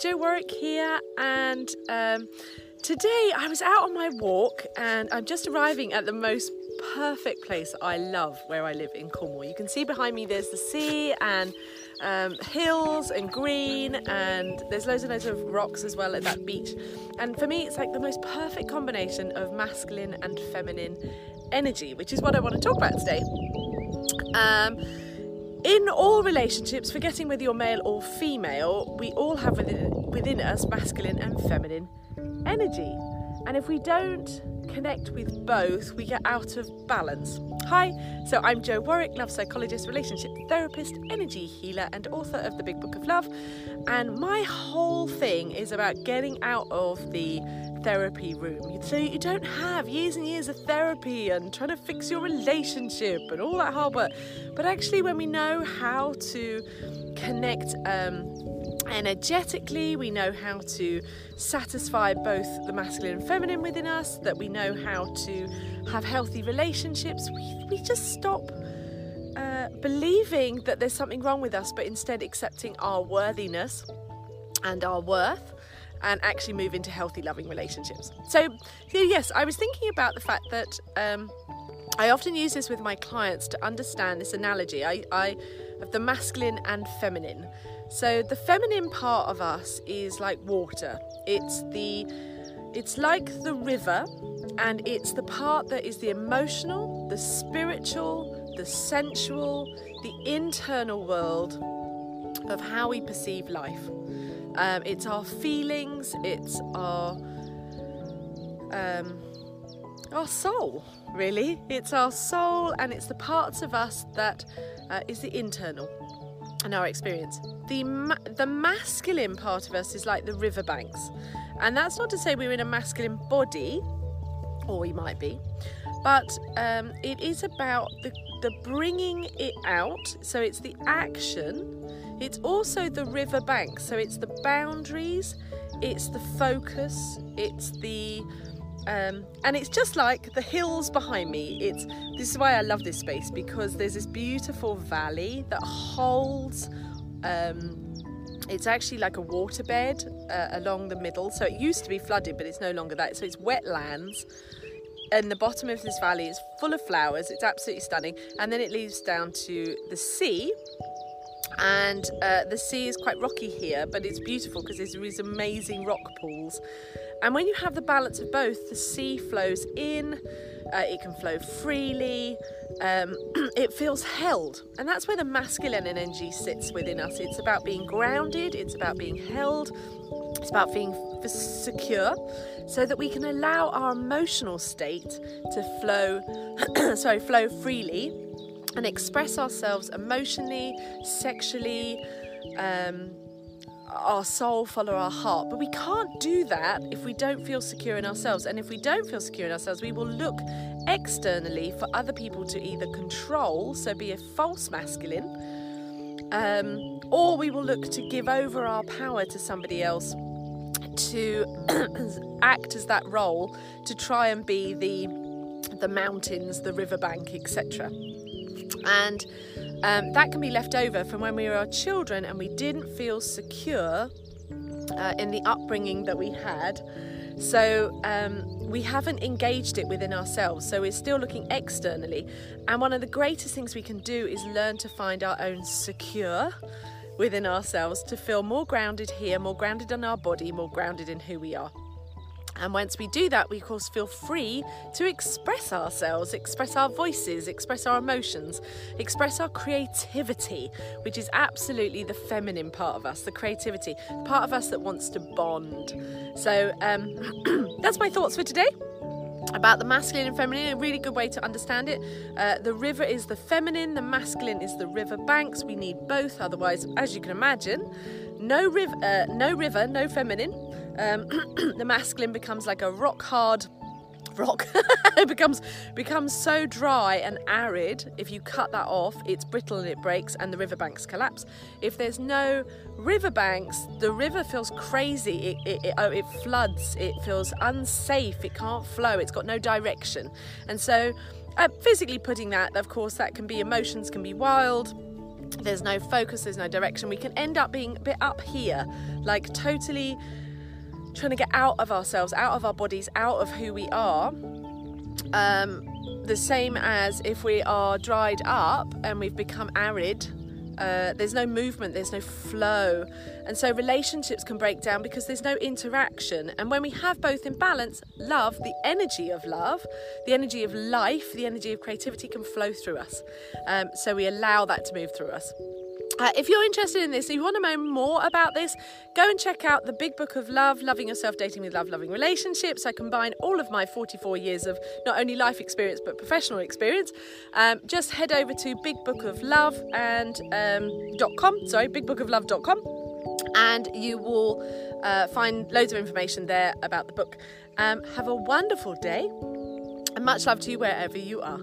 Jo Warwick here, and um, today I was out on my walk and I'm just arriving at the most perfect place I love where I live in Cornwall. You can see behind me there's the sea and um, hills and green, and there's loads and loads of rocks as well at that beach. And for me, it's like the most perfect combination of masculine and feminine energy, which is what I want to talk about today. Um, in all relationships, forgetting whether you're male or female, we all have within, within us masculine and feminine energy. And if we don't connect with both, we get out of balance. Hi, so I'm Jo Warwick, love psychologist, relationship therapist, energy healer, and author of The Big Book of Love. And my whole thing is about getting out of the therapy room. So you don't have years and years of therapy and trying to fix your relationship and all that hard work. But actually, when we know how to connect, um, energetically, we know how to satisfy both the masculine and feminine within us, that we know how to have healthy relationships, we, we just stop uh, believing that there's something wrong with us, but instead accepting our worthiness and our worth and actually move into healthy, loving relationships. So, yes, I was thinking about the fact that um, I often use this with my clients to understand this analogy I, I, of the masculine and feminine. So the feminine part of us is like water. It's the it's like the river and it's the part that is the emotional, the spiritual, the sensual, the internal world of how we perceive life. Um, it's our feelings, it's our um, our soul, really. It's our soul, and it's the parts of us that uh, is the internal and our experience. The, ma- the masculine part of us is like the riverbanks. And that's not to say we're in a masculine body, or we might be, but um, it is about the, the bringing it out. So it's the action, it's also the riverbank. So it's the boundaries, it's the focus, it's the um, and it's just like the hills behind me. It's this is why I love this space because there's this beautiful valley that holds. Um, it's actually like a waterbed uh, along the middle. So it used to be flooded, but it's no longer that. So it's wetlands. And the bottom of this valley is full of flowers. It's absolutely stunning. And then it leads down to the sea, and uh, the sea is quite rocky here but it's beautiful because there's these amazing rock pools and when you have the balance of both the sea flows in uh, it can flow freely um, it feels held. And that's where the masculine energy sits within us. It's about being grounded it's about being held it's about being secure so that we can allow our emotional state to flow sorry flow freely and express ourselves emotionally, sexually, um, our soul follow our heart. But we can't do that if we don't feel secure in ourselves. And if we don't feel secure in ourselves, we will look externally for other people to either control, so be a false masculine, um, or we will look to give over our power to somebody else to act as that role to try and be the the mountains, the riverbank, etc and um, that can be left over from when we were children and we didn't feel secure uh, in the upbringing that we had. So um, we haven't engaged it within ourselves. So we're still looking externally. And one of the greatest things we can do is learn to find our own secure within ourselves to feel more grounded here, more grounded in our body, more grounded in who we are. And once we do that, we of course feel free to express ourselves, express our voices, express our emotions, express our creativity, which is absolutely the feminine part of us, the creativity, part of us that wants to bond. So um, that's my thoughts for today about the masculine and feminine, a really good way to understand it. Uh, the river is the feminine, the masculine is the river banks. We need both, otherwise, as you can imagine, no river, uh, no river, no feminine um, the masculine becomes like a rock hard rock. It becomes becomes so dry and arid if you cut that off it's brittle and it breaks and the riverbanks collapse. If there's no riverbanks the river feels crazy. It, it, it, oh, it floods. It feels unsafe. It can't flow. It's got no direction. And so uh, physically putting that of course that can be emotions can be wild. There's no focus, there's no direction. We can end up being a bit up here, like totally trying to get out of ourselves, out of our bodies, out of who we are. Um, the same as if we are dried up and we've become arid uh, there's no movement, there's no flow. And so relationships can break down because there's no interaction. And when we have both in balance, love, the energy of love, the energy of life, the energy of creativity can flow through us. Um, so we allow that to move through us. Uh, if you're interested in this, if you want to know more about this, go and check out the Big Book of Love, Loving Yourself, Dating with Love, Loving Relationships. I combine all of my 44 years of not only life experience but professional experience. Um, just head over to Big Book of Love and um, .com. Sorry, BigBookOfLove.com, and you will uh, find loads of information there about the book. Um, have a wonderful day, and much love to you wherever you are.